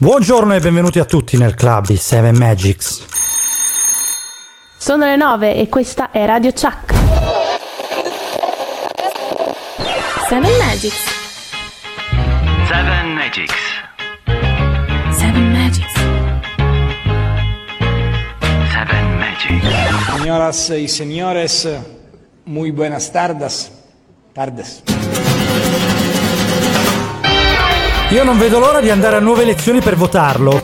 Buongiorno e benvenuti a tutti nel club di Seven Magics. Sono le 9 e questa è Radio Chuck. Seven Magics. Seven Magics. Seven Magics. Seven Magics. Señoras y señores, muy buenas tardes. Tardes. Io non vedo l'ora di andare a nuove elezioni per votarlo.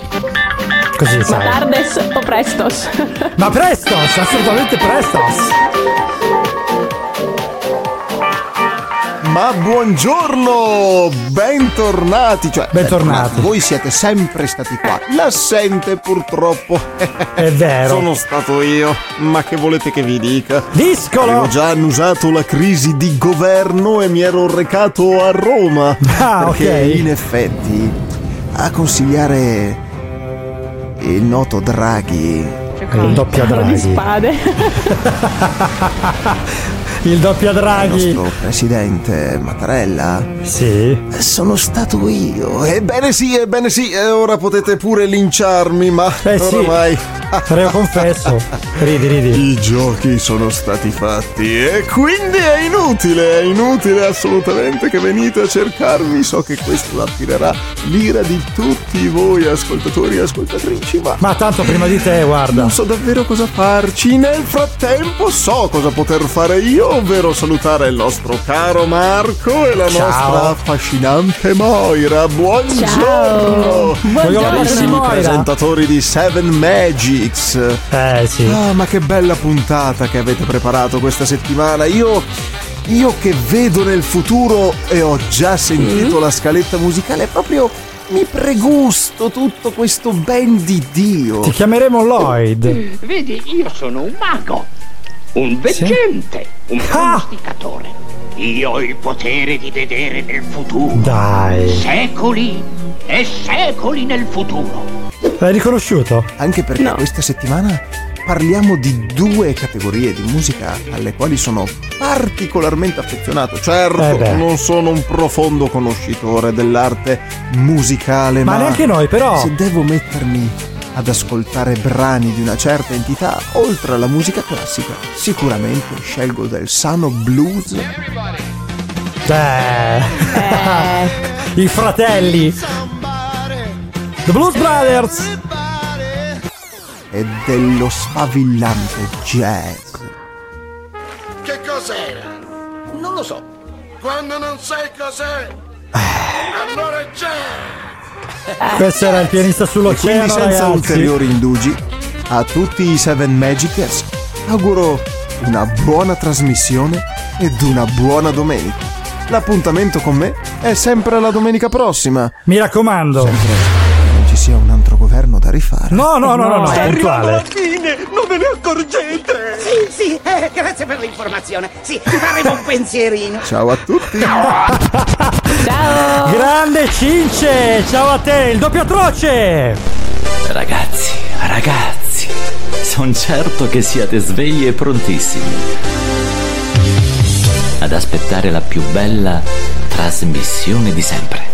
Così Ma sai. tardes o prestos? Ma prestos, assolutamente prestos. Ma buongiorno, bentornati, cioè Bentornati. Voi siete sempre stati qua. L'assente purtroppo È vero. sono stato io. Ma che volete che vi dica? Discolo! Avevo già annusato la crisi di governo e mi ero recato a Roma. Ah, perché ok. in effetti a consigliare il noto Draghi Il doppia di Draghi. spade. Il doppia il Draghi. nostro presidente Mattarella Sì. Sono stato io. Ebbene sì, ebbene sì, e ora potete pure linciarmi, ma Eh sì. oramai Te lo confesso. Ridi, ridi. i giochi sono stati fatti e quindi è inutile, è inutile assolutamente che venite a cercarmi. So che questo attirerà l'ira di tutti voi ascoltatori e ascoltatrici, ma Ma tanto prima di te, guarda. non so davvero cosa farci. Nel frattempo so cosa poter fare io, ovvero salutare il nostro caro Marco e la Ciao. nostra affascinante Moira. Buongiorno! Moira. presentatori di Seven Magics. Eh sì. Ah, ma che bella puntata che avete preparato questa settimana. Io. Io che vedo nel futuro e ho già sentito la scaletta musicale, proprio mi pregusto tutto questo ben di Dio. Ti chiameremo Lloyd. Vedi, io sono un mago, un veggente, un pronosticatore. Io ho il potere di vedere nel futuro. Dai. Secoli e secoli nel futuro. L'hai riconosciuto? Anche perché No. questa settimana parliamo di due categorie di musica alle quali sono particolarmente affezionato. Certo, Eh non sono un profondo conoscitore dell'arte musicale, Ma ma, neanche noi, però. se devo mettermi ad ascoltare brani di una certa entità, oltre alla musica classica, sicuramente scelgo del sano blues Eh. I fratelli. The Blues Brothers. e dello sfavillante jazz. Che cos'era? Non lo so. Quando non sai cos'è, allora già! Questo era il pianista E sull'oceano, quindi senza ragazzi. ulteriori indugi, a tutti i Seven Magicers auguro una buona trasmissione ed una buona domenica. L'appuntamento con me è sempre la domenica prossima. Mi raccomando. Sempre che non ci sia un altro governo da rifare. No, no, no, no, no, puntuale. fine, non ve ne accorgete. Sì, sì, eh, grazie per l'informazione. Sì, faremo un pensierino. Ciao a tutti. Ciao. Grande Cince, ciao a te, il doppio atroce. Ragazzi, ragazzi, sono certo che siate svegli e prontissimi ad aspettare la più bella trasmissione di sempre.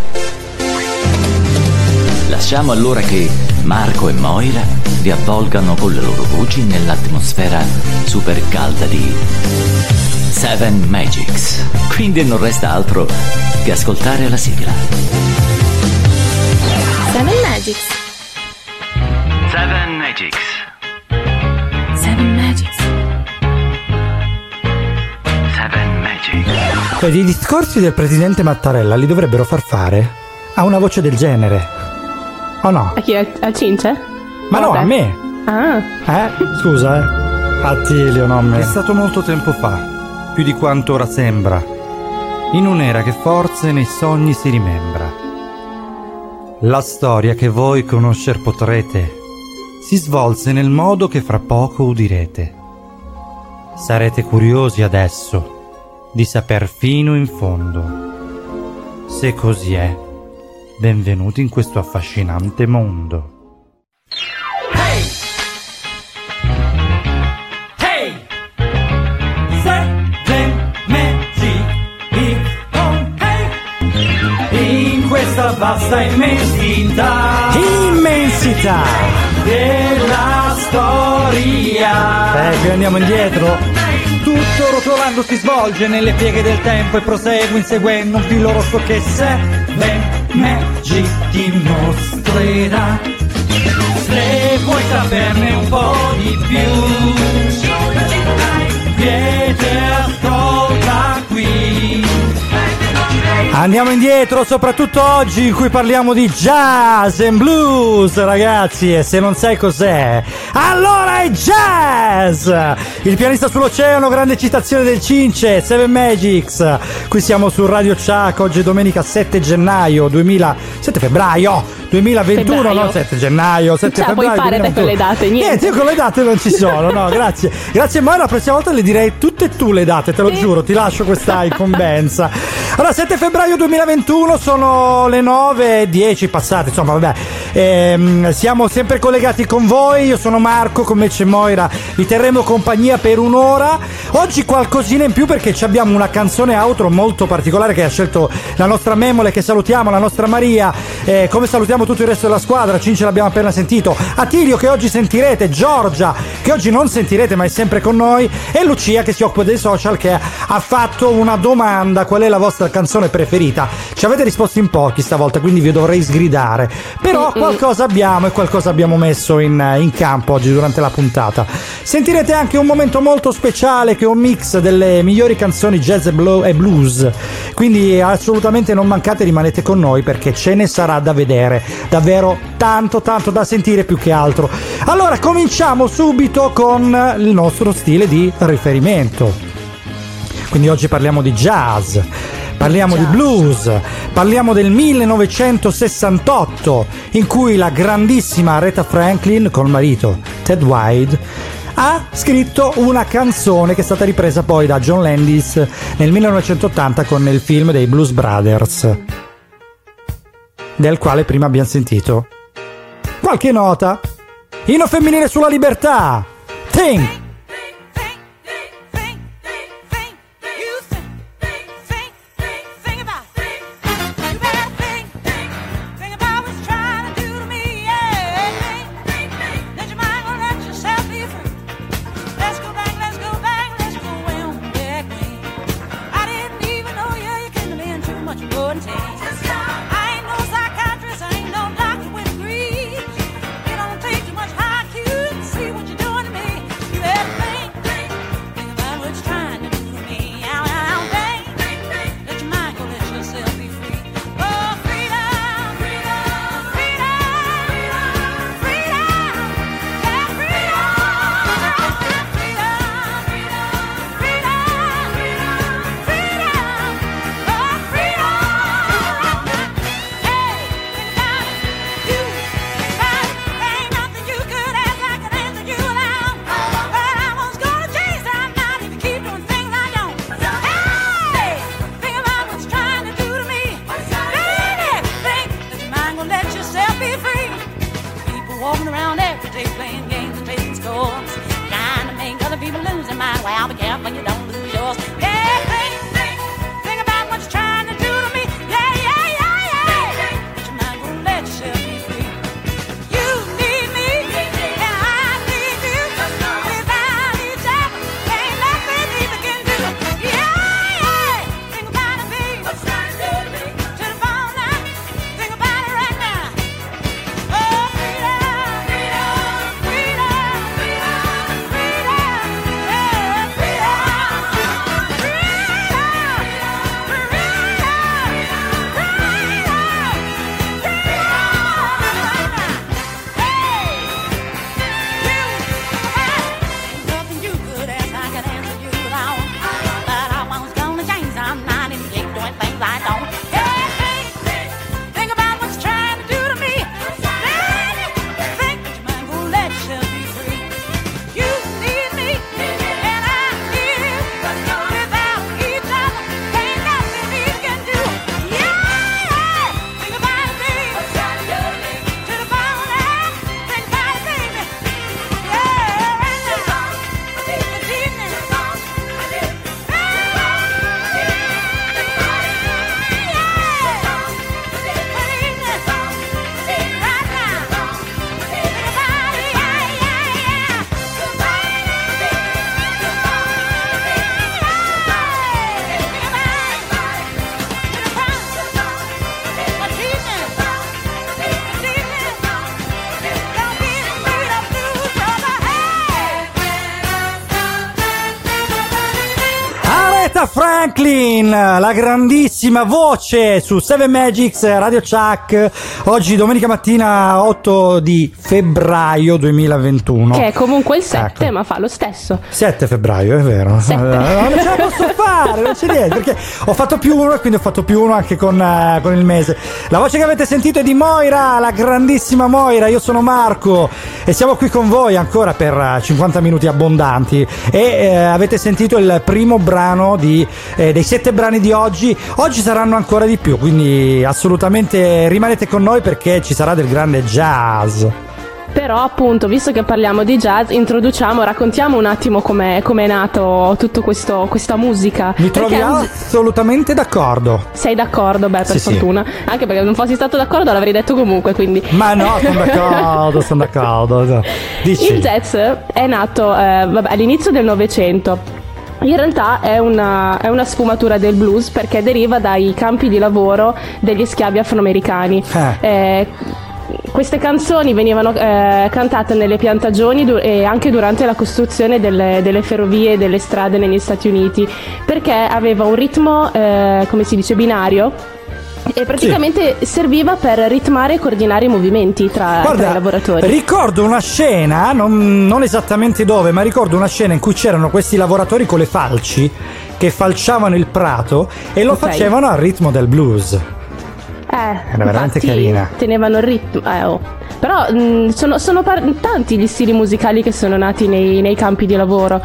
Lasciamo allora che Marco e Moira vi avvolgano con le loro voci nell'atmosfera super calda di Seven Magics. Quindi non resta altro che ascoltare la sigla. Seven Magics. Seven Magics. Seven Magics. Seven Magics. Vedi, i discorsi del presidente Mattarella li dovrebbero far fare a una voce del genere. O no? A chi? Al, al Cince? Ma O no, te? a me. Ah, Eh? Scusa, eh. Attilio, non me. È stato molto tempo fa, più di quanto ora sembra, in un'era che forse nei sogni si rimembra. La storia che voi conoscer potrete si svolse nel modo che fra poco udirete. Sarete curiosi adesso di saper fino in fondo. Se così è, benvenuti in questo affascinante mondo. In questa vasta immensità verità della storia. Eh, qui andiamo indietro. Tutto rotolando si svolge nelle pieghe del tempo e prosegue inseguendo un filo rosso che Seven Magic ti mostrerà. Se vuoi saperne un po' di più, vieni Andiamo indietro, soprattutto oggi in cui parliamo di jazz and blues, ragazzi. E se non sai cos'è, allora è jazz! Il pianista sull'oceano, grande citazione del Cince, Seven Magics. Qui siamo su Radio Chuck, oggi è domenica 7 gennaio 2000, 7 febbraio 2021, Febbraio. no 7 gennaio, 7 Ce la puoi febbraio. fare con le 2021. date, niente. Niente, io con le date non ci sono, no, grazie. Grazie Mara, la prossima volta le direi tutte e tu le date, te lo giuro, ti lascio questa incombenza. Allora, 7 febbraio 2021 sono le 9 10 passate, insomma, vabbè. Ehm, siamo sempre collegati con voi, io sono Marco, con me c'è Moira, vi terremo compagnia per un'ora. Oggi qualcosina in più perché abbiamo una canzone outro molto particolare che ha scelto la nostra Memole che salutiamo, la nostra Maria, eh, come salutiamo tutto il resto della squadra, Cince l'abbiamo appena sentito, Attilio che oggi sentirete, Giorgia che oggi non sentirete ma è sempre con noi e Lucia che si occupa dei social che ha fatto una domanda, qual è la vostra canzone preferita? Ci avete risposto in pochi stavolta quindi vi dovrei sgridare, però qualcosa abbiamo e qualcosa abbiamo messo in, in campo oggi durante la puntata. Sentirete anche un momento molto speciale che è un mix delle migliori canzoni jazz e blu- e blues, quindi assolutamente non mancate, rimanete con noi perché ce ne sarà da vedere, davvero tanto tanto da sentire più che altro. Allora cominciamo subito con il nostro stile di riferimento. Quindi oggi parliamo di jazz, parliamo di blues, parliamo del 1968 in cui la grandissima Aretha Franklin col marito Ted White ha scritto una canzone che è stata ripresa poi da John Landis nel 1980 con il film dei Blues Brothers, del quale prima abbiamo sentito qualche nota. Ino femminile sulla libertà. Think. Franklin, la grandissima voce su Seven Magics Radio Chuck. Oggi domenica mattina 8 di febbraio 2021. Che è comunque il 7, Ecco. ma fa lo stesso. 7 febbraio, è vero. Sette. Eh, Non ce la posso fare, non c'è niente. Perché ho fatto più uno e quindi ho fatto più uno anche con, eh, con il mese. La voce che avete sentito è di Moira, la grandissima Moira. Io sono Marco e siamo qui con voi ancora per eh, 50 minuti abbondanti. E eh, avete sentito il primo brano di, eh, dei sette brani di oggi. Oggi saranno ancora di più, quindi assolutamente rimanete con noi perché ci sarà del grande jazz. Però appunto, visto che parliamo di jazz, introduciamo, raccontiamo un attimo com'è, com'è nato tutta questa musica. Mi trovi Perché assolutamente d'accordo. Sei d'accordo? Beh, per Sì, sì. fortuna. Anche perché se non fossi stato d'accordo l'avrei detto comunque, quindi... Ma no, sono d'accordo, sono d'accordo. Dici. Il jazz è nato eh, vabbè, all'inizio del Novecento. In realtà è una, è una sfumatura del blues perché deriva dai campi di lavoro degli schiavi afroamericani. Eh, queste canzoni venivano eh, cantate nelle piantagioni du- e anche durante la costruzione delle, delle ferrovie e delle strade negli Stati Uniti perché aveva un ritmo, eh, come si dice, binario e praticamente serviva per ritmare e coordinare i movimenti tra, tra i lavoratori. ricordo una scena, non, non esattamente dove, ma ricordo una scena in cui c'erano questi lavoratori con le falci che falciavano il prato e lo Ok. facevano al ritmo del blues. Eh, Era veramente carina. Tenevano il ritmo. eh, oh. Però mh, sono, sono par- tanti gli stili musicali che sono nati nei, nei campi di lavoro.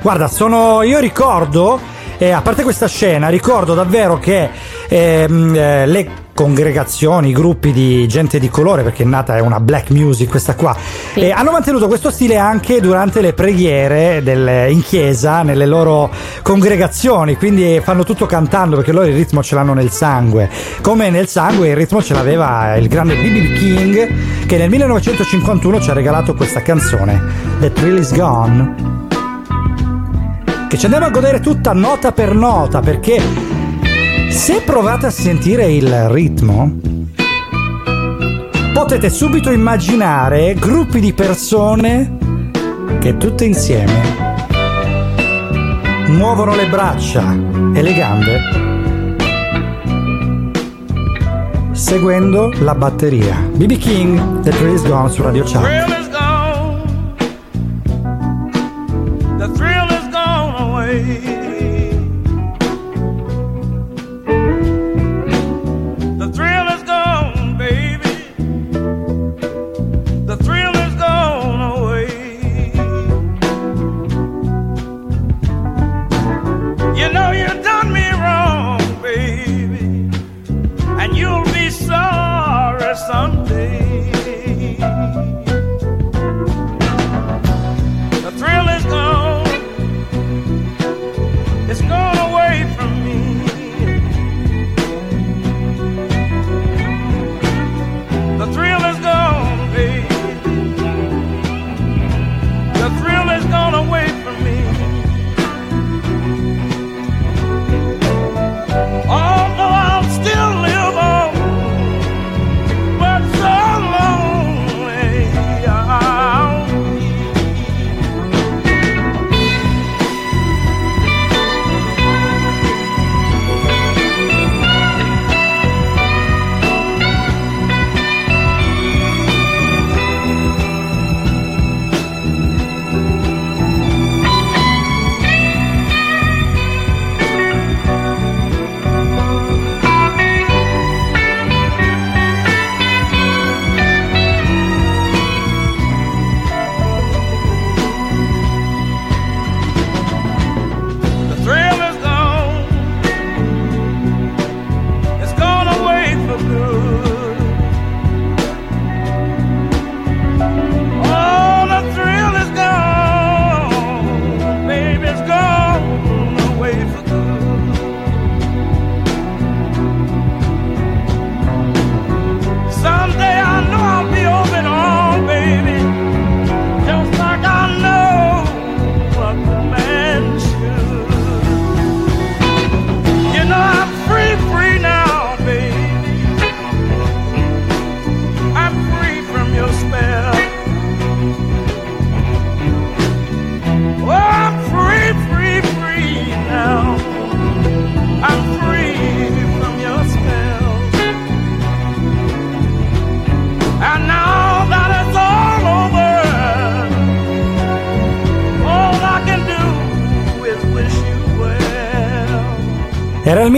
Guarda, sono. Io ricordo, eh, a parte questa scena, ricordo davvero che ehm, eh, le congregazioni, i gruppi di gente di colore, perché è nata è una black music questa qua, eh, hanno mantenuto questo stile anche durante le preghiere del- in chiesa, nelle loro congregazioni, quindi fanno tutto cantando perché loro il ritmo ce l'hanno nel sangue, come nel sangue il ritmo ce l'aveva il grande B.B. King che nel 1951 ci ha regalato questa canzone, The Thrill Is Gone che ci andiamo a godere tutta nota per nota perché se provate a sentire il ritmo potete subito immaginare gruppi di persone che tutte insieme muovono le braccia e le gambe seguendo la batteria. BB King, The Is Gone su Radio Ciao.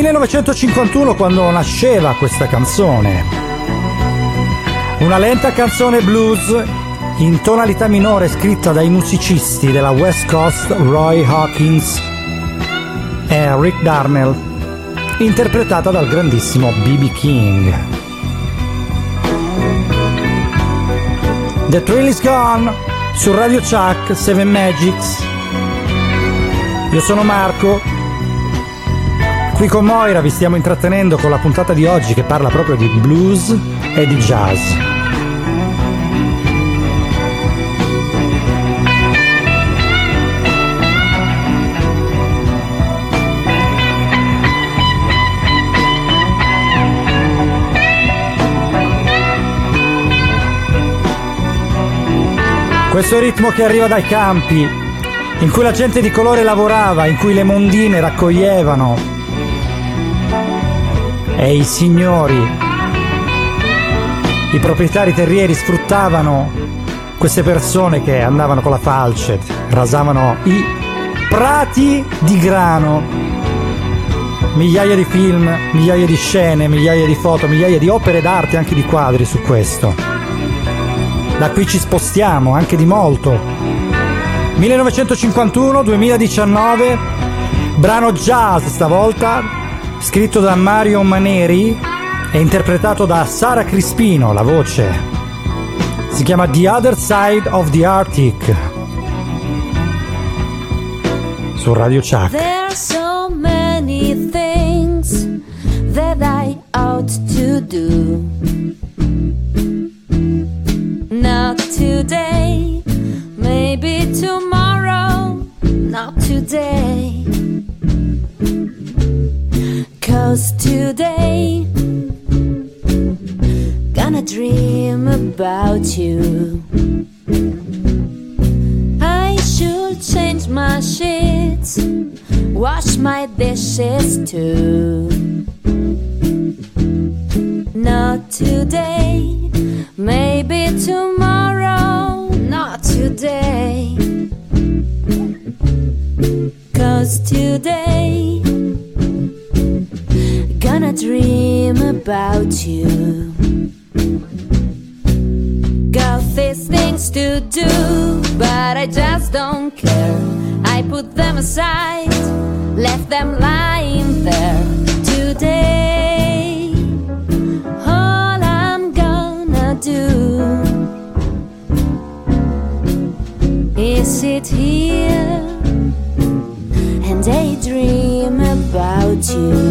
1951 quando nasceva questa canzone. Una lenta canzone blues in tonalità minore scritta dai musicisti della West Coast Roy Hawkins e Rick Darnell, interpretata dal grandissimo B.B. King. The Thrill is Gone su Radio Chuck 7 Magics. Io sono Marco. Qui con Moira vi stiamo intrattenendo con la puntata di oggi che parla proprio di blues e di jazz. Questo ritmo che arriva dai campi, in cui la gente di colore lavorava, in cui le mondine raccoglievano e i signori, i proprietari terrieri sfruttavano queste persone che andavano con la falce, rasavano i prati di grano. Migliaia di film, migliaia di scene, migliaia di foto, migliaia di opere d'arte, anche di quadri su questo. Da qui ci spostiamo anche di molto. 1951-2019, brano jazz stavolta, scritto da Mario Maneri e interpretato da Sara Crispino, la voce. Si chiama The Other Side of the Arctic. Su Radio Chuck. There are so many things that I ought to do. About you. I should change my sheets, wash my dishes too. Not today, maybe tomorrow, not today. Cause today, gonna dream about you. To do, but I just don't care. I put them aside, left them lying there today. All I'm gonna do is sit here and daydream about you.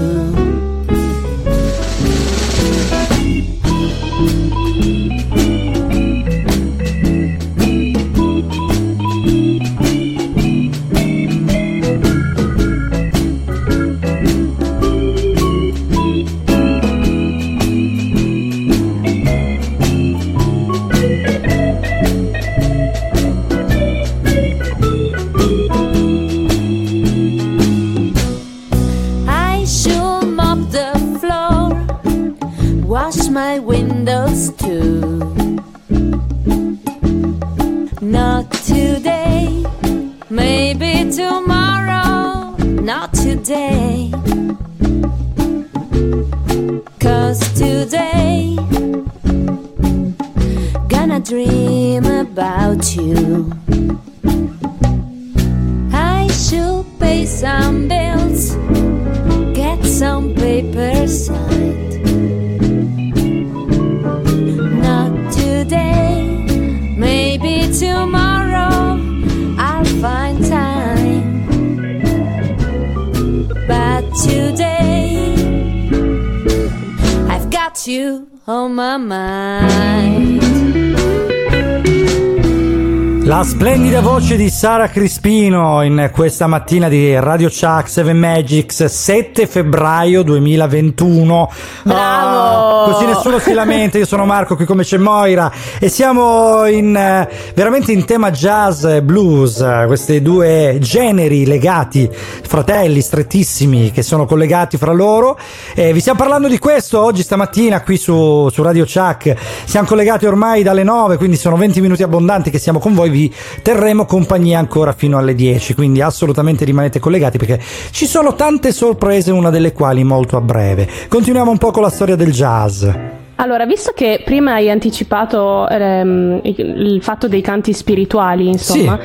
Sara Crispino in questa mattina di Radio Chuck 7 Magics 7 febbraio 2021. Bravo! così nessuno si lamenta, io sono Marco, qui come c'è Moira e siamo in, eh, veramente in tema jazz e blues, eh, questi due generi legati, fratelli strettissimi che sono collegati fra loro. E vi stiamo parlando di questo oggi stamattina qui su, su Radio Chuck. Siamo collegati ormai dalle 9, quindi sono 20 minuti abbondanti che siamo con voi. Vi vi terremo compagnia ancora fino alle 10, quindi assolutamente rimanete collegati perché ci sono tante sorprese, una delle quali molto a breve. Continuiamo un po' con la storia del jazz. Allora, visto che prima hai anticipato ehm, il il fatto dei canti spirituali, insomma,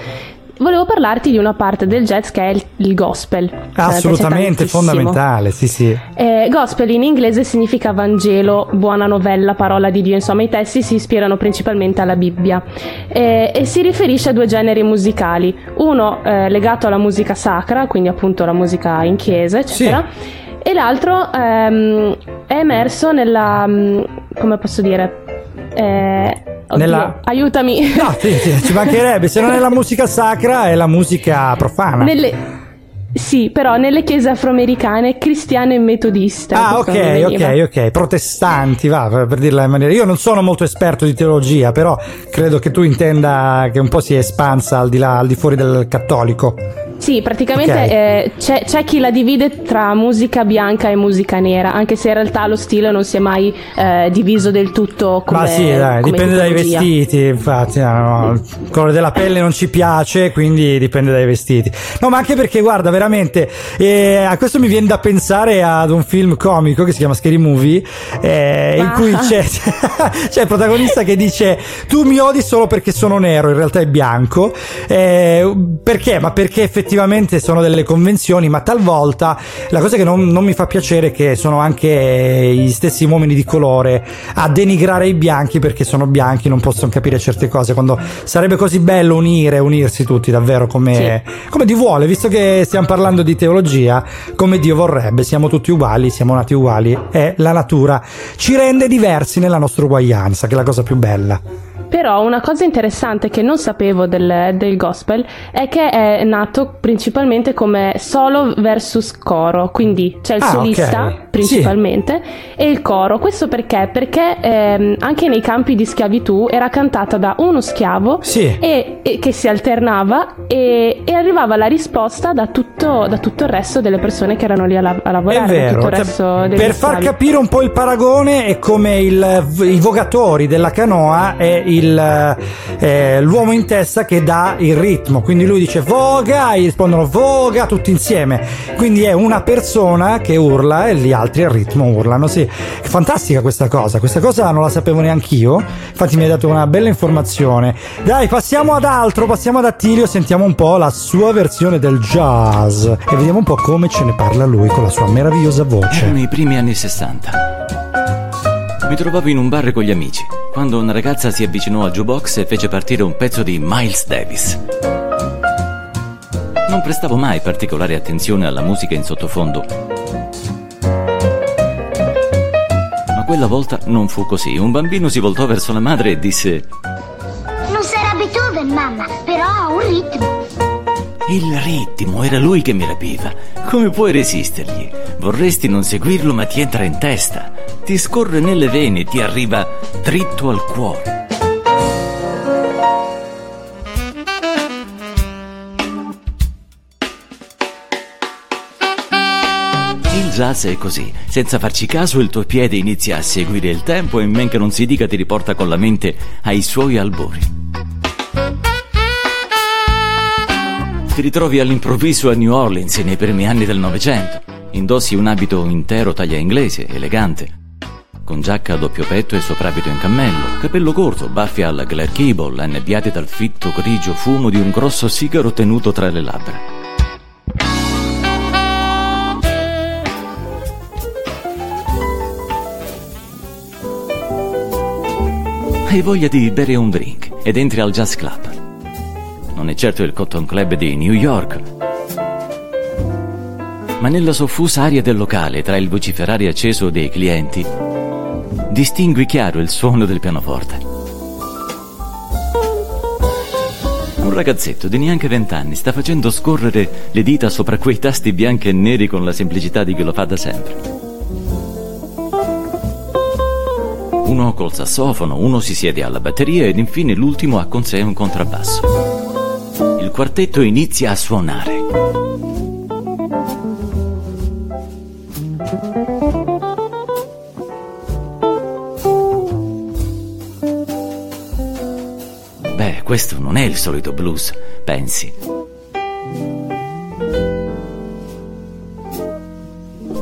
volevo parlarti di una parte del jazz che è il, il gospel. Piace Assolutamente fondamentale, sì sì. Eh, gospel in inglese significa Vangelo, buona novella, parola di Dio, insomma i testi si ispirano principalmente alla Bibbia. Eh, e si riferisce a due generi musicali, uno eh, legato alla musica sacra, quindi appunto la musica in chiesa, eccetera, e l'altro ehm, è emerso nella, mm, come posso dire, eh, oddio, Nella- aiutami. No, sì, sì, ci mancherebbe, se non è la musica sacra è la musica profana. Nelle- Sì, però nelle chiese afroamericane cristiane e metodiste. Ah, ok, ok, ok. Protestanti, va, per per dirla in maniera. Io non sono molto esperto di teologia, però credo che tu intenda che un po' si è espansa al di là, al di fuori del cattolico. Sì, praticamente Ok. eh, c'è, c'è chi la divide tra musica bianca e musica nera, anche se in realtà lo stile non si è mai eh, diviso del tutto come Ma sì, dai, dipende dai vestiti, infatti, no, no, il colore della pelle non ci piace, quindi dipende dai vestiti. No, ma anche perché, guarda, veramente, eh, a questo mi viene da pensare ad un film comico che si chiama Scary Movie, eh, in Ah. cui c'è, c'è il protagonista che dice tu mi odi solo perché sono nero, in realtà è bianco. Eh, perché? Ma perché effettivamente sono delle convenzioni, ma talvolta la cosa che non, non mi fa piacere è che sono anche gli stessi uomini di colore a denigrare i bianchi perché sono bianchi, non possono capire certe cose, quando sarebbe così bello unire, unirsi tutti davvero come, come Dio vuole, visto che stiamo parlando di teologia, come Dio vorrebbe, siamo tutti uguali, siamo nati uguali e la natura ci rende diversi nella nostra uguaglianza, che è la cosa più bella. Però una cosa interessante che non sapevo del, del gospel è che è nato principalmente come solo versus coro, quindi c'è il Ah, solista ok. principalmente e il coro. Questo perché? Perché ehm, anche nei campi di schiavitù era cantata da uno schiavo Sì. e, e che si alternava e, e arrivava la risposta da tutto, da tutto il resto delle persone che erano lì a, la- a lavorare. vero, cioè, per far schiavi. capire un po' il paragone è come il- i vogatori della canoa e il, eh, l'uomo in testa che dà il ritmo, quindi lui dice voga, gli rispondono voga tutti insieme, quindi è una persona che urla e gli altri al ritmo urlano, sì, è fantastica questa cosa, questa cosa non la sapevo neanch'io, infatti mi hai dato una bella informazione. Dai, passiamo ad altro, passiamo ad Attilio, sentiamo un po' la sua versione del jazz e vediamo un po' come ce ne parla lui con la sua meravigliosa voce. Erano i primi anni 60. Mi trovavo in un bar con gli amici, quando una ragazza si avvicinò al jukebox e fece partire un pezzo di Miles Davis. Non prestavo mai particolare attenzione alla musica in sottofondo. Ma quella volta non fu così. Un bambino si voltò verso la madre e disse: Non sarà Beethoven, mamma, però ha un ritmo. Il ritmo era lui che mi rapiva. Come puoi resistergli? Vorresti non seguirlo, ma ti entra in testa. Ti scorre nelle vene, ti arriva dritto al cuore. Il jazz è così, senza farci caso il tuo piede inizia a seguire il tempo e men che non si dica ti riporta con la mente ai suoi albori. Ti ritrovi all'improvviso a New Orleans nei primi anni del Novecento. Indossi un abito intero taglia inglese, elegante, con giacca a doppio petto e soprabito in cammello, capello corto, baffi alla Claire Cable, annebbiati dal fitto grigio fumo di un grosso sigaro tenuto tra le labbra. Hai voglia di bere un drink ed entri al jazz club. Non è certo il Cotton Club di New York, ma nella soffusa aria del locale, tra il vociferare acceso dei clienti, distingui chiaro il suono del pianoforte. Un ragazzetto di neanche vent'anni sta facendo scorrere le dita sopra quei tasti bianchi e neri con la semplicità di chi lo fa da sempre. Uno col sassofono, uno si siede alla batteria ed infine l'ultimo ha con sé un contrabbasso. Il quartetto inizia a suonare. Questo non è il solito blues, pensi.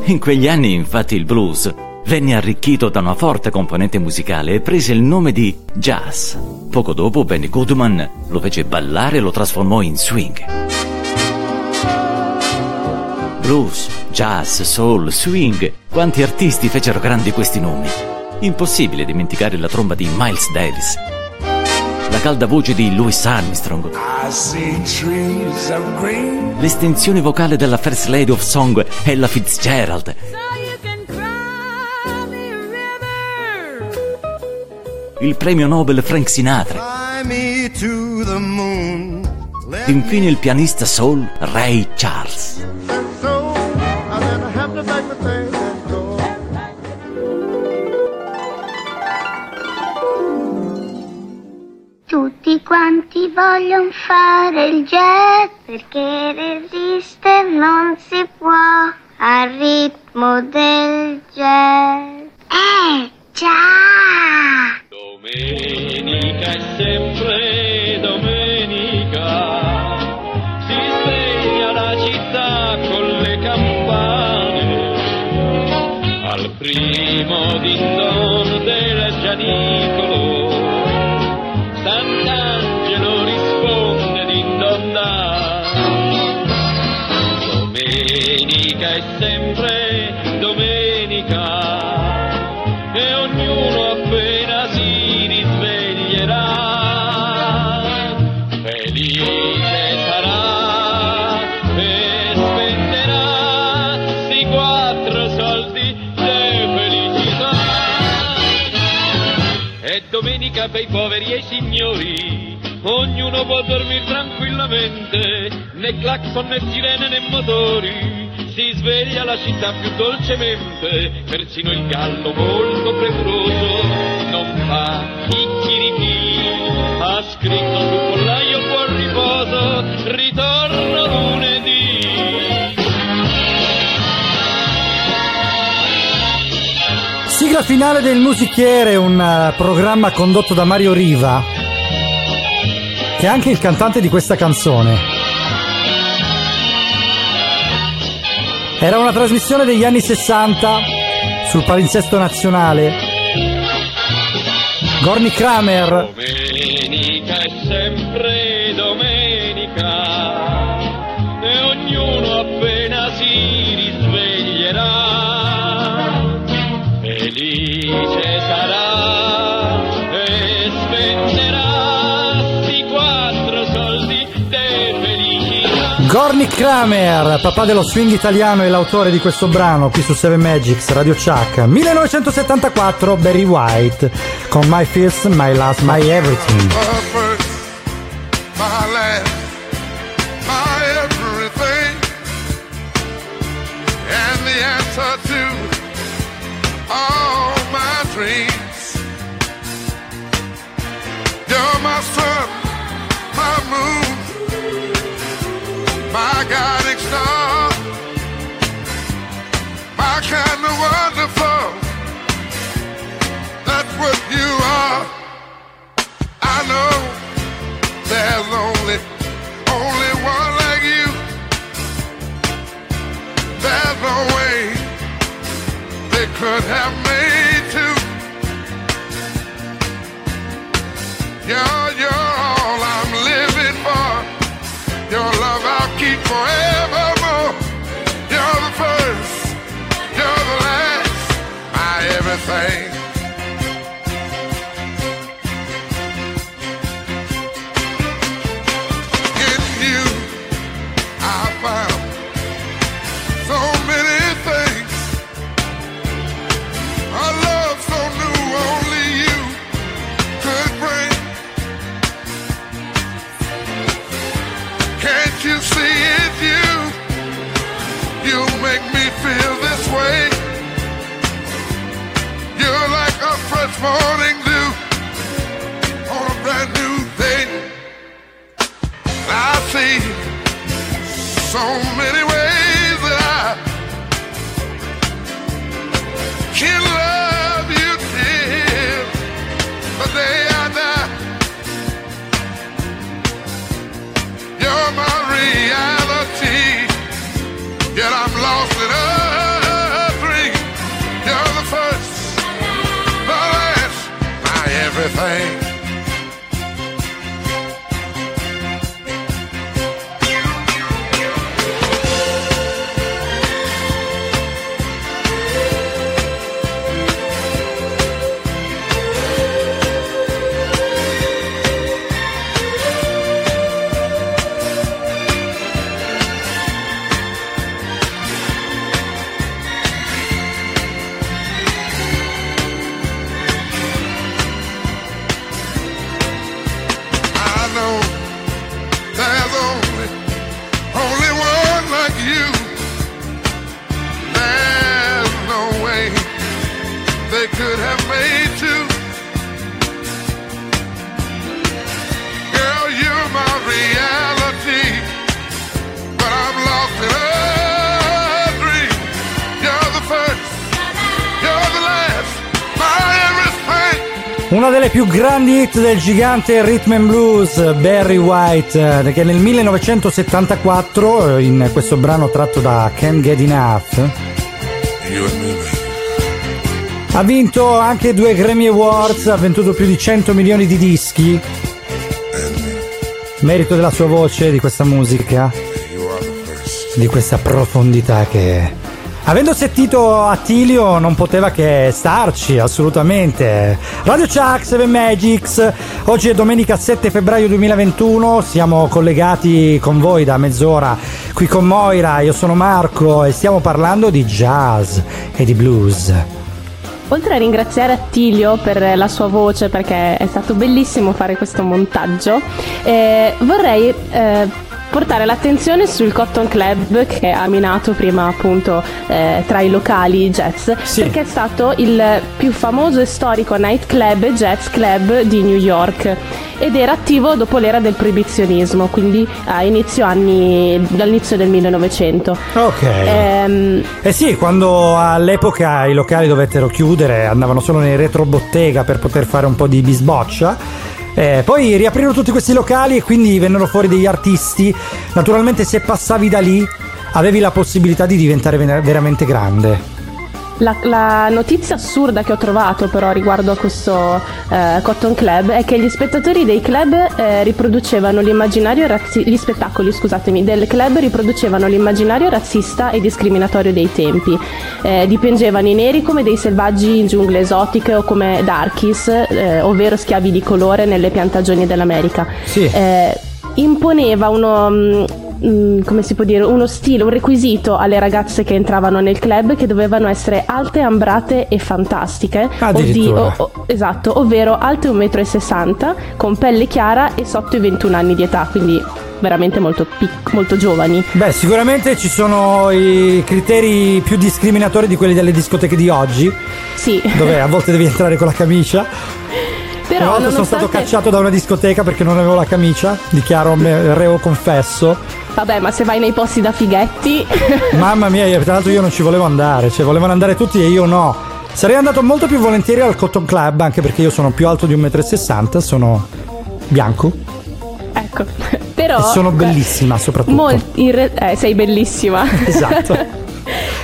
In quegli anni, infatti, il blues venne arricchito da una forte componente musicale e prese il nome di jazz. Poco dopo Benny Goodman lo fece ballare e lo trasformò in swing. Blues, jazz, soul, swing, quanti artisti fecero grandi questi nomi. Impossibile dimenticare la tromba di Miles Davis, calda voce di Louis Armstrong, l'estensione vocale della First Lady of Song Ella Fitzgerald, il premio Nobel Frank Sinatra, infine il pianista soul Ray Charles. Tutti quanti vogliono fare il jet perché resistere non si può al ritmo del jazz. Eh, già! Domenica è sempre domenica, si sveglia la città con le campane, al primo dindon del gianicolo, signori ognuno può dormire tranquillamente né clacson né sirene né motori. Si sveglia la città più dolcemente, persino il gallo molto premuroso non fa chicchirichì, ha scritto sul pollaio buon riposo, ritorno lunedì. Sigla finale del Musichiere, un eh, programma condotto da Mario Riva, che è anche il cantante di questa canzone. Era una trasmissione degli anni 60 sul palinsesto nazionale. Gorny Kramer, Gorny Kramer, papà dello swing italiano e l'autore di questo brano qui su 7 Magics, Radio Chuck. 1974, Barry White, con My First, My Last, My Everything. Guiding star, my kind of wonderful. That's what you are. I know there's only, only one like you. There's no way they could have made two. You're, you're all I'm living for. Your love I'll keep forevermore. My morning dew on a brand new day. I see so many più grandi hit del gigante rhythm and blues, Barry White, eh, che nel 1974, eh, in questo brano tratto da Can't Get Enough, ha vinto anche due Grammy Awards, ha venduto più di 100 milioni di dischi. Merito della sua voce, di questa musica, di questa profondità che... Avendo sentito Attilio non poteva che starci, assolutamente. Radio Chuck 7 Magics, oggi è domenica 7 febbraio 2021, siamo collegati con voi da mezz'ora qui con Moira, io sono Marco e stiamo parlando di jazz e di blues. Oltre a ringraziare Attilio per la sua voce, perché è stato bellissimo fare questo montaggio, eh, vorrei eh, portare l'attenzione sul Cotton Club che ha minato prima appunto eh, tra i locali jazz, perché è stato il più famoso e storico nightclub e jazz club di New York ed era attivo dopo l'era del proibizionismo, quindi a inizio anni, dall'inizio del 1900. Ok. Ehm, Eh sì, quando all'epoca i locali dovettero chiudere, andavano solo nei retrobottega per poter fare un po' di bisboccia. Eh, poi riaprirono tutti questi locali e quindi vennero fuori degli artisti. Naturalmente se passavi da lì avevi la possibilità di diventare ver- veramente grande. La, la notizia assurda che ho trovato però riguardo a questo eh, Cotton Club è che gli spettatori dei club eh, riproducevano l'immaginario razzi- gli spettacoli scusatemi, del club riproducevano l'immaginario razzista e discriminatorio dei tempi. Eh, dipingevano i neri come dei selvaggi in giungle esotiche o come darkies, eh, ovvero schiavi di colore nelle piantagioni dell'America. Sì. Eh, imponeva uno mm, come si può dire, uno stile, un requisito alle ragazze che entravano nel club che dovevano essere alte, ambrate e fantastiche. Addirittura. o- o- esatto, ovvero alte 1,60 m, con pelle chiara e sotto i 21 anni di età, quindi veramente molto, pic- molto giovani. Beh, sicuramente ci sono i criteri più discriminatori di quelli delle discoteche di oggi. Sì. Dove a volte devi entrare con la camicia. Però Una volta sono stato cacciato da una discoteca perché non avevo la camicia. Dichiaro me- reo confesso. Vabbè, ma se vai nei posti da fighetti... Mamma mia, tra l'altro io non ci volevo andare, cioè volevano andare tutti e io no. Sarei andato molto più volentieri al Cotton Club, anche perché io sono più alto di 1,60 m, sono bianco ecco. Però... e sono bellissima soprattutto. In re- eh, sei bellissima. Esatto.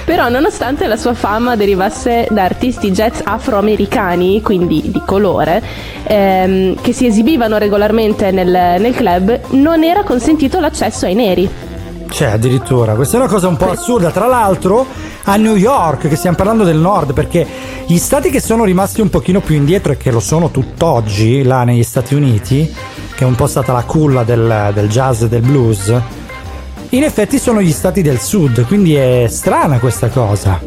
Però nonostante la sua fama derivasse da artisti jazz afroamericani, quindi di colore, ehm, che si esibivano regolarmente nel, nel club, non era consentito l'accesso ai neri. Cioè, addirittura, questa è una cosa un po' assurda. Tra l'altro, a New York, che stiamo parlando del nord, perché gli stati che sono rimasti un pochino più indietro e che lo sono tutt'oggi, là negli Stati Uniti, che è un po' stata la culla del, del jazz e del blues, in effetti sono gli stati del sud, quindi è strana questa cosa.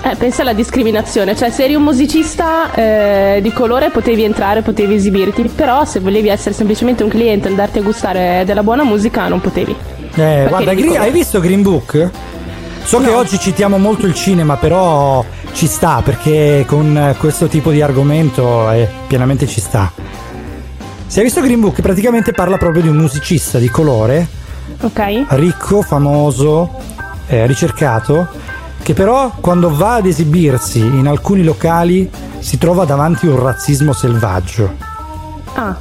Eh, pensa alla discriminazione, cioè se eri un musicista eh, di colore potevi entrare, potevi esibirti, però se volevi essere semplicemente un cliente e andarti a gustare della buona musica non potevi. Eh, guarda, Green- hai visto Green Book? So che oggi citiamo molto il cinema, però ci sta perché con questo tipo di argomento eh, pienamente ci sta. Se hai visto Green Book, praticamente parla proprio di un musicista di colore, Ok? ricco, famoso, eh, ricercato, che però quando va ad esibirsi in alcuni locali si trova davanti a un razzismo selvaggio. Ah,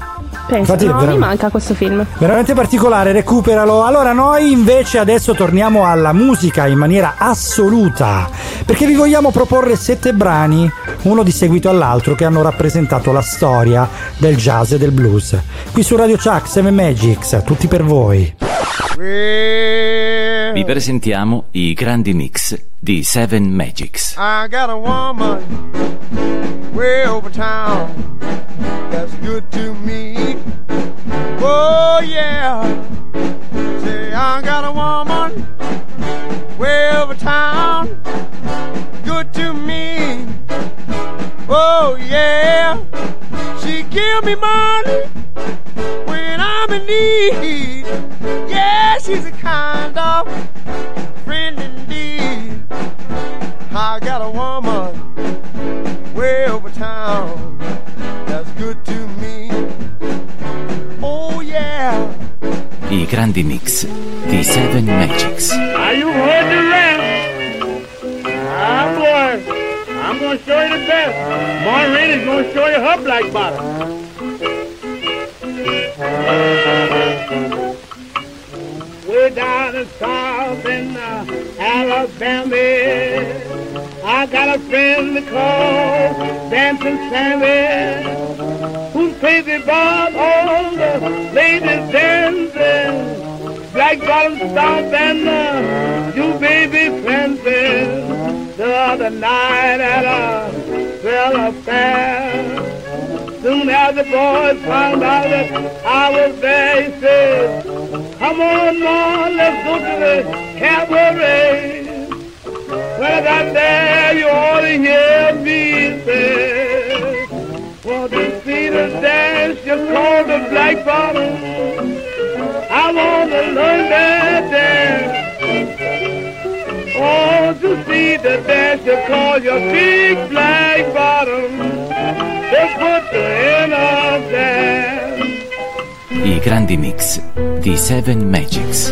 Penso, Infatti no, mi manca questo film. Veramente particolare, recuperalo. Allora, noi invece adesso torniamo alla musica in maniera assoluta. Perché vi vogliamo proporre sette brani, uno di seguito all'altro, che hanno rappresentato la storia del jazz e del blues. Qui su Radio Chuck, Seven Magics, tutti per voi. Vi presentiamo i grandi mix di Seven Magics. I got a woman way over town that's good to me. Oh yeah. Say I got a woman way over town good to me. Oh yeah. She give me money when I'm in need. Yeah, she's a kind of friend indeed. I got a woman way over town that's good to me. Oh yeah. I grandi mix di Seven Magics. Now you heard the rest. Ah, boy. I'm going to show you the best. Maureen is going to show you her black bottom. Way down in South in uh, Alabama, I got a friend called Dancing Sammy, who's crazy about all the ladies dancing. Black bottom stomp and uh, you baby fencing the other night at a fella fair. Soon as the boys found out that I was there, he said, Come on, Mom, let's go to the cabaret. When I got there, you ought to hear me say, For to see the dance, you call the black bottom. I want to learn that dance. Oh, to see the dance, you call your big black bottom. Just put the end of dance. I grandi mix di Seven Magics.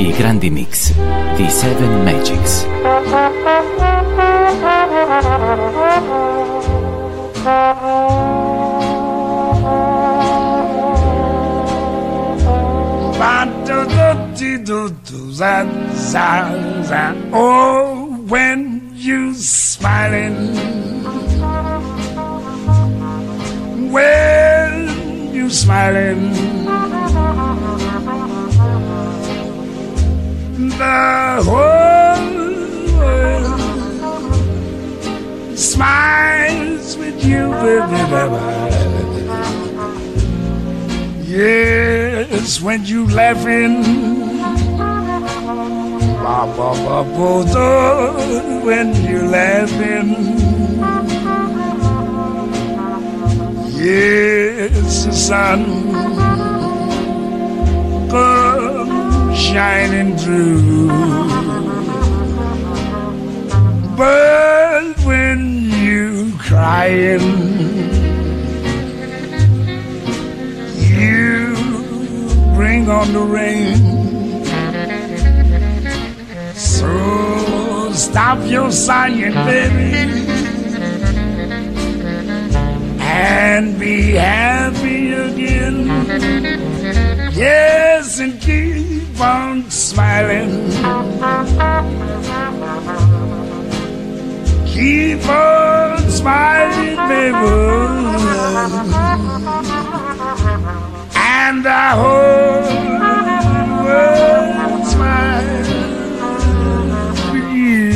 I grandi mix di Seven Magics. Oh, when you smiling, when you smiling, the whole world smiles with you, baby. Yes, when you laughing. Ba, ba, ba, ba, when you're laughing. Yes, the shining through. But when you crying, you bring on the rain. So stop your sighing, baby, and be happy again. Yes, and keep on smiling. Keep on smiling, baby. And I hope world smiles with you.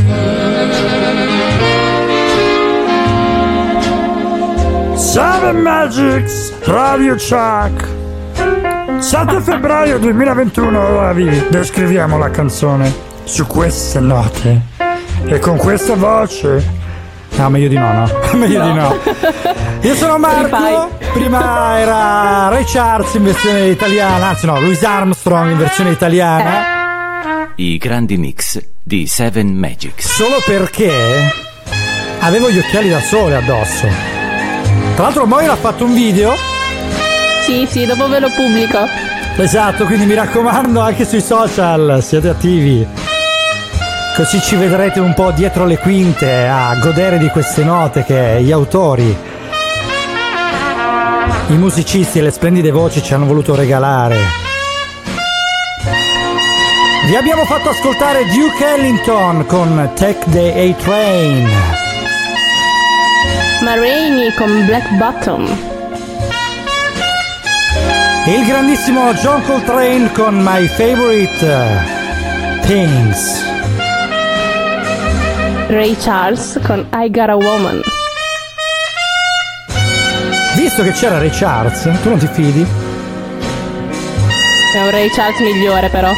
Seven Magics Radio Chuck 7 febbraio 2021 ora vi descriviamo la canzone su queste note. E con questa voce no meglio di no no? Meglio di no. Io sono Marco prima era Ray Charles in versione italiana anzi no Louis Armstrong in versione italiana. I grandi mix di Seven Magics. solo perché avevo gli occhiali da sole addosso. Tra l'altro Moira ha fatto un video Sì, sì, dopo ve lo pubblico. Esatto, quindi mi raccomando anche sui social, siete attivi. Così ci vedrete un po' dietro le quinte a godere di queste note che gli autori, i musicisti e le splendide voci ci hanno voluto regalare. Vi abbiamo fatto ascoltare Duke Ellington con Take the A-Train. Ma Rainy con Black Bottom. Il grandissimo John Coltrane con My Favorite uh, Things. Ray Charles con I Got a Woman. Visto che c'era Ray Charles, tu non ti fidi? È un Ray Charles migliore però.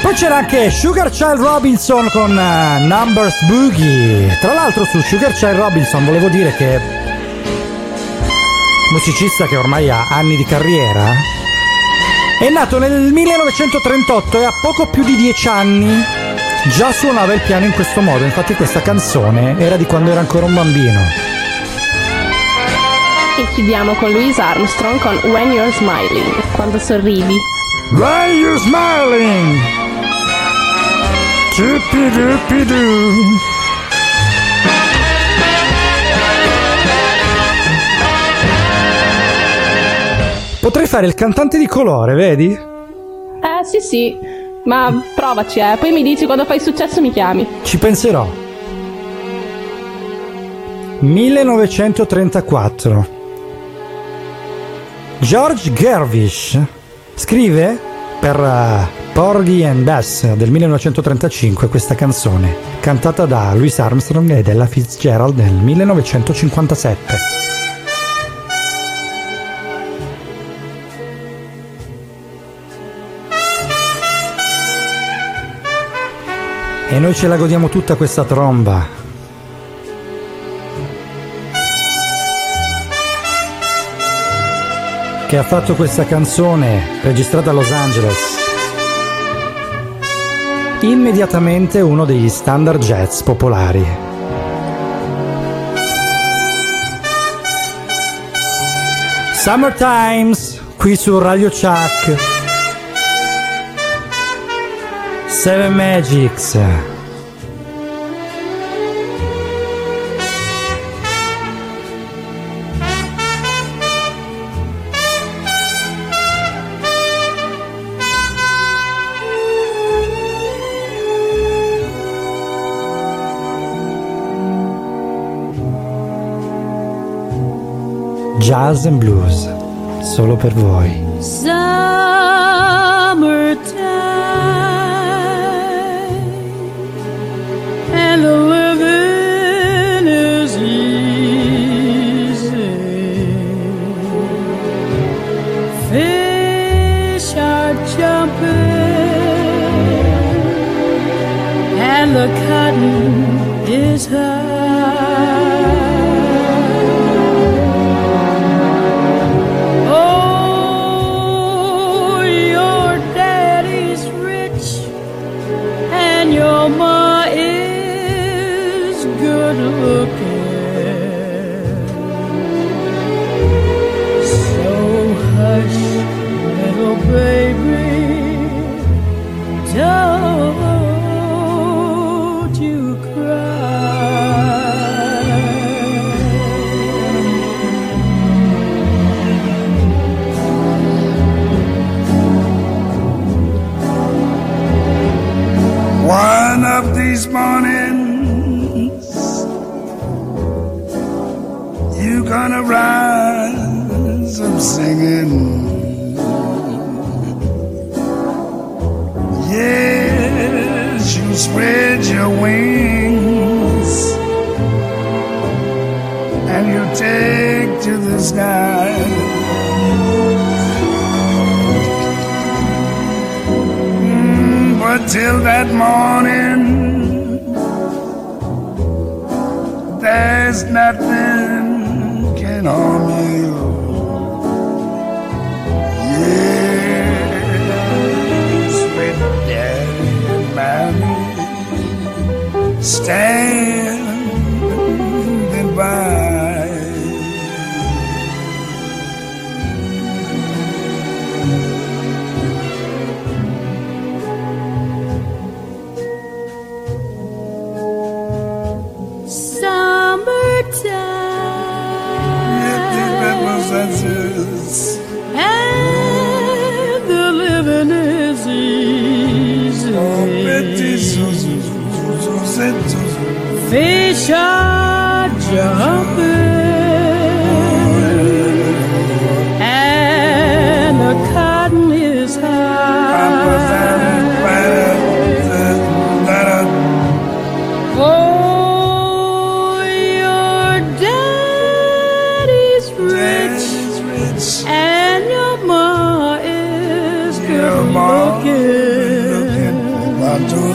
Poi c'era anche Sugar Child Robinson con eh, Numbers Boogie. Tra l'altro su Sugar Child Robinson volevo dire che musicista che ormai ha anni di carriera è nato nel 1938 e ha poco più di dieci anni già suonava il piano in questo modo, infatti questa canzone era di quando era ancora un bambino. E chiudiamo con Louis Armstrong con When You're Smiling, quando sorridi. When you're smiling! Doopy-doopy-doo. Potrei fare il cantante di colore, vedi? Eh sì sì, ma provaci eh, poi mi dici quando fai successo mi chiami. Ci penserò. 1934. George Gervish scrive per eh, Porgy and Bess del 1935 questa canzone, cantata da Louis Armstrong ed Ella Fitzgerald nel 1957. E noi ce la godiamo tutta questa tromba. Che ha fatto questa canzone registrata a Los Angeles. Immediatamente uno degli standard jazz popolari. Summer Times, qui su Radio Chuck. Seven Magics. Jazz and blues, solo per voi.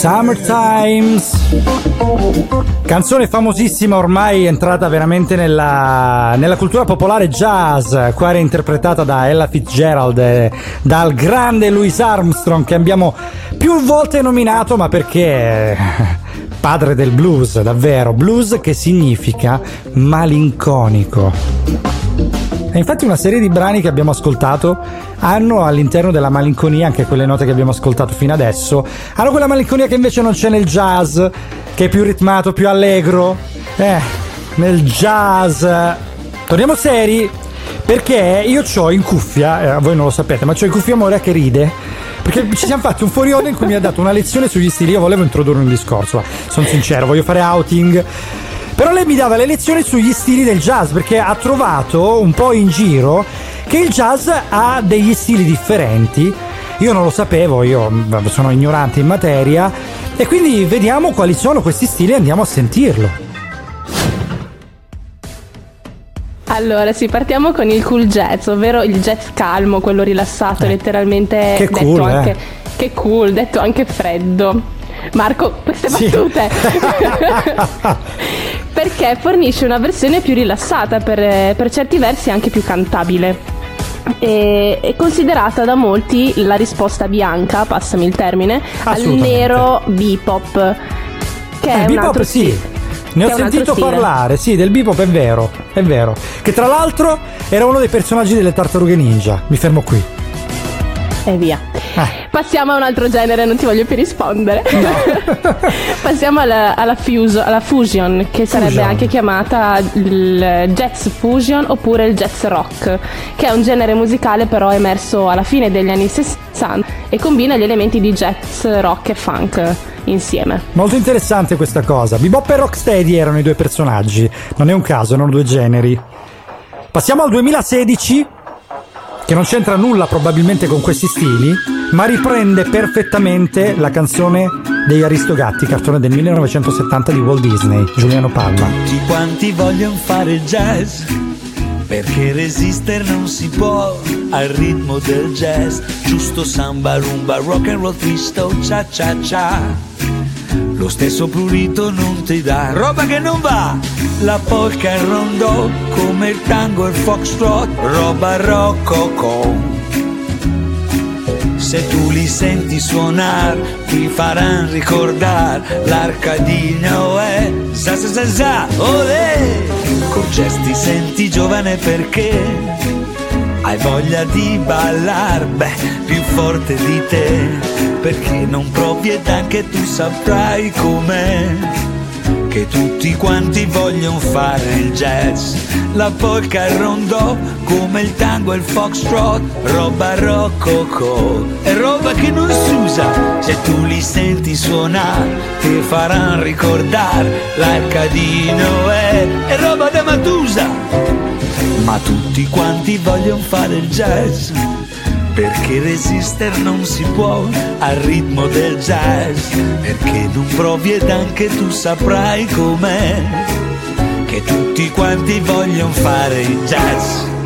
Summertimes. Canzone famosissima ormai entrata veramente nella, nella cultura popolare jazz, qua era interpretata da Ella Fitzgerald, eh, dal grande Louis Armstrong che abbiamo più volte nominato, ma perché padre del blues, davvero, blues che significa malinconico. E infatti una serie di brani che abbiamo ascoltato hanno all'interno della malinconia, anche quelle note che abbiamo ascoltato fino adesso, hanno quella malinconia che invece non c'è nel jazz, che è più ritmato, più allegro. Eh, nel jazz. Torniamo seri, perché io ho in cuffia, eh, voi non lo sapete, ma ho in cuffia Moria che ride. Perché ci siamo fatti un fuori onda in cui mi ha dato una lezione sugli stili. Io volevo introdurre un discorso, sono sincero, voglio fare outing. Però lei mi dava le lezioni sugli stili del jazz perché ha trovato un po' in giro che il jazz ha degli stili differenti. Io non lo sapevo, io sono ignorante in materia e quindi vediamo quali sono questi stili e andiamo a sentirlo. Allora, sì, partiamo con il cool jazz, ovvero il jazz calmo, quello rilassato, letteralmente Che detto cool, eh. anche che cool, detto anche freddo. Marco, queste Sì. battute. Perché fornisce una versione più rilassata, per, per certi versi anche più cantabile. E- È considerata da molti la risposta bianca, passami il termine, al nero bebop. Che Eh, è un bebop altro sì. Ne ho sentito parlare, sì, del bebop è vero, è vero. Che tra l'altro era uno dei personaggi delle tartarughe ninja. Mi fermo qui. E via. Eh. Passiamo a un altro genere, non ti voglio più rispondere. Passiamo alla, alla fuso- alla fusion, che sarebbe Fusion. anche chiamata il jazz fusion oppure il jazz rock, che è un genere musicale però emerso alla fine degli anni 60 e combina gli elementi di jazz, rock e funk insieme. Molto interessante questa cosa. Bebop e Rocksteady erano i due personaggi. Non è un caso, erano due generi. Passiamo al 2016, che non c'entra nulla probabilmente con questi stili, ma riprende perfettamente la canzone degli Aristogatti, cartone del 1970 di Walt Disney, Giuliano Palma. Tutti quanti vogliono fare jazz perché resistere non si può al ritmo del jazz giusto samba rumba rock and roll tristo cia cia cia lo stesso prurito non ti dà roba che non va. La polka e il rondò come il tango e il foxtrot roba rococò. Se tu li senti suonare ti faranno ricordare l'Arcadino è sa sa sa sa olè! Con gesti senti giovane perché? Hai voglia di ballar beh più forte di te perché non provi ed anche tu saprai com'è. Che tutti quanti vogliono fare il jazz, la polka e il rondò, come il tango e il foxtrot, roba rococò, è roba che non si usa, se tu li senti suonare, ti faranno ricordare, l'arcadino. È, è roba da Matusa, ma tutti quanti vogliono fare il jazz. Perché resistere non si può al ritmo del jazz. Perché non provi ed anche tu saprai com'è. Che tutti quanti vogliono fare il jazz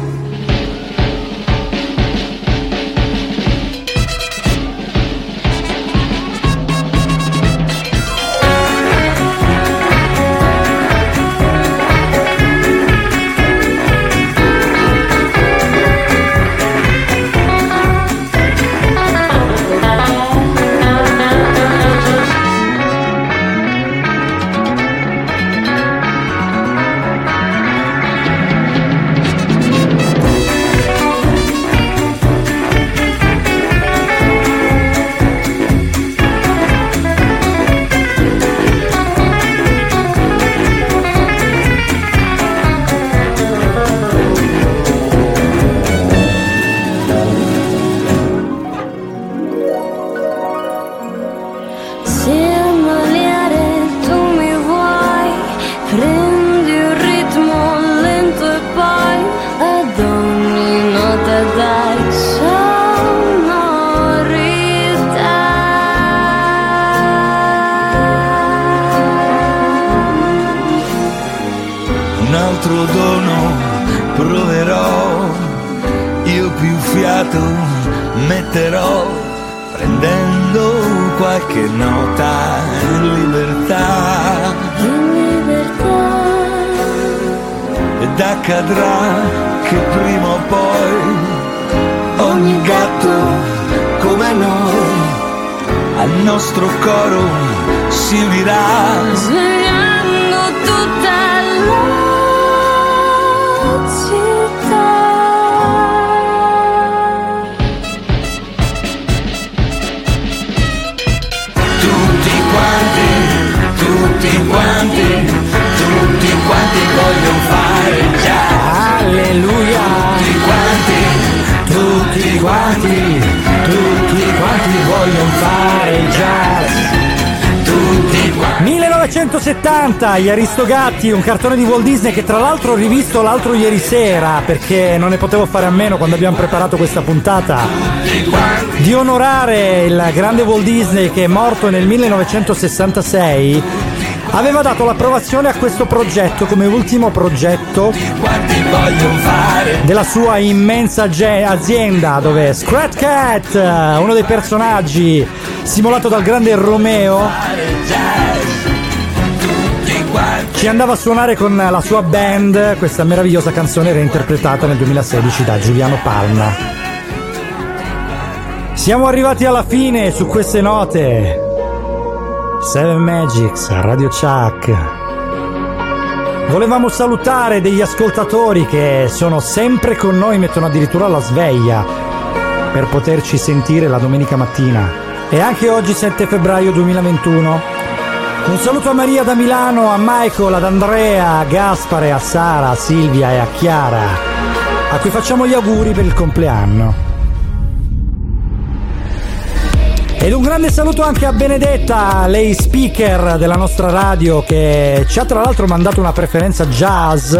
1970, Gli Aristogatti, un cartone di Walt Disney che tra l'altro ho rivisto l'altro ieri sera perché non ne potevo fare a meno quando abbiamo preparato questa puntata di onorare il grande Walt Disney che è morto nel 1966. Aveva dato l'approvazione a questo progetto come ultimo progetto della sua immensa azienda dove Scrat Cat, uno dei personaggi simulato dal grande Romeo, ci andava a suonare con la sua band questa meravigliosa canzone reinterpretata nel 2016 da Giuliano Palma. Siamo arrivati alla fine su queste note. Seven Magics, Radio Chuck. Volevamo salutare degli ascoltatori che sono sempre con noi, mettono addirittura la sveglia per poterci sentire la domenica mattina. E anche oggi 7 febbraio 2021. Un saluto a Maria da Milano, a Michael, ad Andrea, a Gaspare, a Sara, a Silvia e a Chiara, a cui facciamo gli auguri per il compleanno. Ed un grande saluto anche a Benedetta, lei speaker della nostra radio che ci ha tra l'altro mandato una preferenza jazz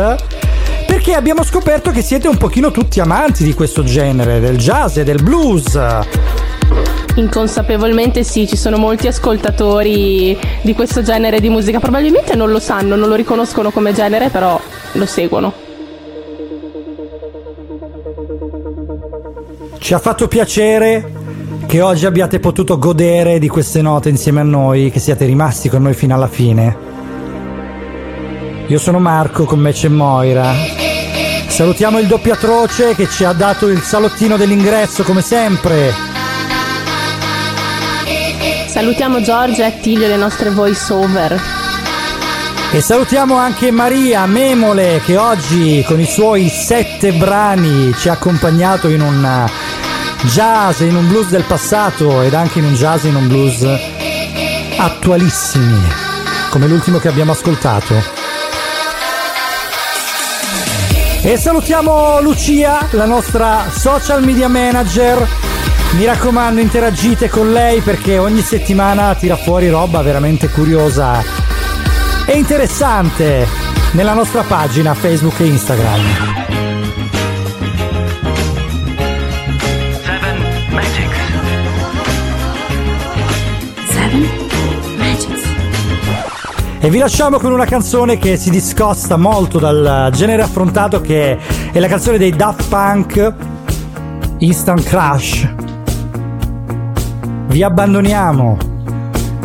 perché abbiamo scoperto che siete un pochino tutti amanti di questo genere, del jazz e del blues. Inconsapevolmente sì, ci sono molti ascoltatori di questo genere di musica, probabilmente non lo sanno, non lo riconoscono come genere, però lo seguono. Ci ha fatto piacere che oggi abbiate potuto godere di queste note insieme a noi, che siate rimasti con noi fino alla fine. Io sono Marco, con me c'è Moira. Salutiamo il doppio atroce che ci ha dato il salottino dell'ingresso come sempre. Salutiamo Giorgia e Attilio, le nostre voice over. E salutiamo anche Maria Memole che oggi con i suoi sette brani ci ha accompagnato in un jazz, in un blues del passato ed anche in un jazz in un blues attualissimi, come l'ultimo che abbiamo ascoltato. E salutiamo Lucia, la nostra social media manager. Mi raccomando, interagite con lei perché ogni settimana tira fuori roba veramente curiosa e interessante nella nostra pagina Facebook e Instagram. Seven Magics. E vi lasciamo con una canzone che si discosta molto dal genere affrontato che è la canzone dei Daft Punk Instant Crash. Vi abbandoniamo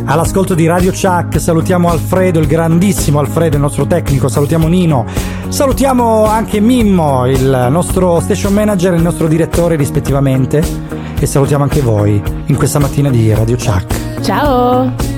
all'ascolto di Radio Chuck, salutiamo Alfredo, il grandissimo Alfredo, il nostro tecnico, salutiamo Nino, salutiamo anche Mimmo, il nostro station manager e il nostro direttore rispettivamente e salutiamo anche voi in questa mattina di Radio Chuck. Ciao!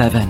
Seven Magics.